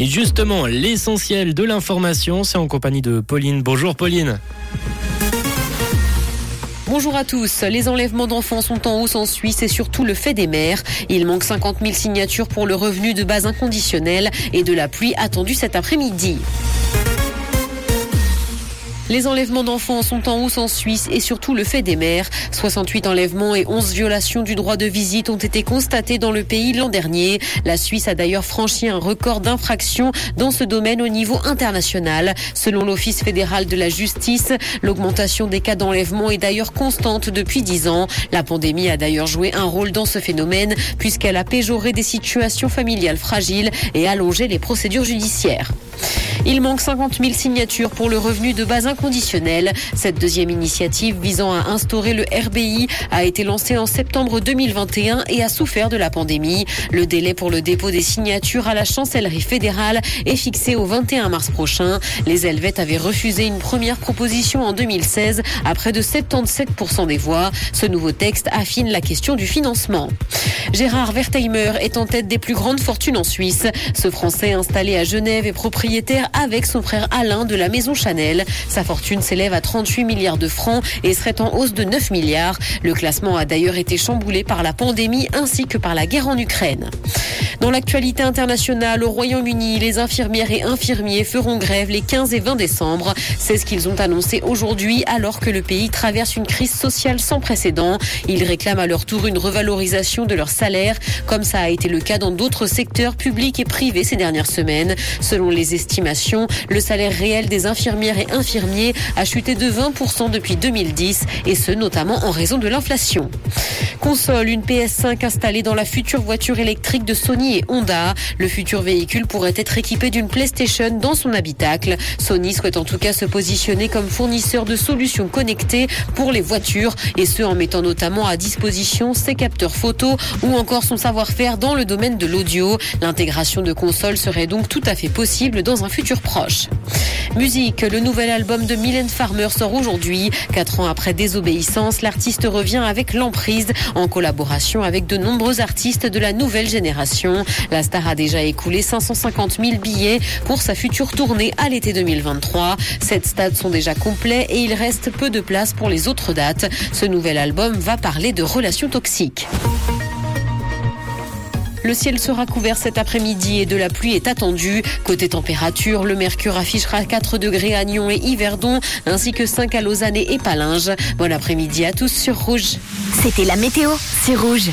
Et justement, l'essentiel de l'information, c'est en compagnie de Pauline. Bonjour Pauline. Bonjour à tous. Les enlèvements d'enfants sont en hausse en Suisse et surtout le fait des mères. Il manque 50 000 signatures pour le revenu de base inconditionnel et de la pluie attendue cet après-midi. Les enlèvements d'enfants sont en hausse en Suisse et surtout le fait des mères. 68 enlèvements et 11 violations du droit de visite ont été constatés dans le pays l'an dernier. La Suisse a d'ailleurs franchi un record d'infractions dans ce domaine au niveau international. Selon l'Office fédéral de la justice, l'augmentation des cas d'enlèvement est d'ailleurs constante depuis 10 ans. La pandémie a d'ailleurs joué un rôle dans ce phénomène puisqu'elle a péjoré des situations familiales fragiles et allongé les procédures judiciaires. Il manque 50 000 signatures pour le revenu de base inconditionnel. Cette deuxième initiative visant à instaurer le RBI a été lancée en septembre 2021 et a souffert de la pandémie. Le délai pour le dépôt des signatures à la chancellerie fédérale est fixé au 21 mars prochain. Les Helvètes avaient refusé une première proposition en 2016 à près de 77% des voix. Ce nouveau texte affine la question du financement. Gérard Wertheimer est en tête des plus grandes fortunes en Suisse. Ce Français installé à Genève est propriétaire avec son frère Alain de la maison Chanel. Sa fortune s'élève à 38 milliards de francs et serait en hausse de 9 milliards. Le classement a d'ailleurs été chamboulé par la pandémie ainsi que par la guerre en Ukraine. Dans l'actualité internationale, au Royaume-Uni, les infirmières et infirmiers feront grève les 15 et 20 décembre. C'est ce qu'ils ont annoncé aujourd'hui alors que le pays traverse une crise sociale sans précédent. Ils réclament à leur tour une revalorisation de leur salaire, comme ça a été le cas dans d'autres secteurs publics et privés ces dernières semaines. Selon les estimations, le salaire réel des infirmières et infirmiers a chuté de 20% depuis 2010 et ce notamment en raison de l'inflation. Console, une PS5 installée dans la future voiture électrique de Sony Honda. Le futur véhicule pourrait être équipé d'une PlayStation dans son habitacle. Sony souhaite en tout cas se positionner comme fournisseur de solutions connectées pour les voitures et ce en mettant notamment à disposition ses capteurs photo ou encore son savoir-faire dans le domaine de l'audio. L'intégration de consoles serait donc tout à fait possible dans un futur proche. Musique, le nouvel album de Mylène Farmer sort aujourd'hui. Quatre ans après Désobéissance, l'artiste revient avec l'emprise en collaboration avec de nombreux artistes de la nouvelle génération. La star a déjà écoulé 550 000 billets pour sa future tournée à l'été 2023. Sept stades sont déjà complets et il reste peu de place pour les autres dates. Ce nouvel album va parler de relations toxiques. Le ciel sera couvert cet après-midi et de la pluie est attendue. Côté température, le mercure affichera 4 degrés à Nyon et Yverdon, ainsi que 5 à Lausanne et Palinges. Bon après-midi à tous sur Rouge. C'était la météo, c'est Rouge.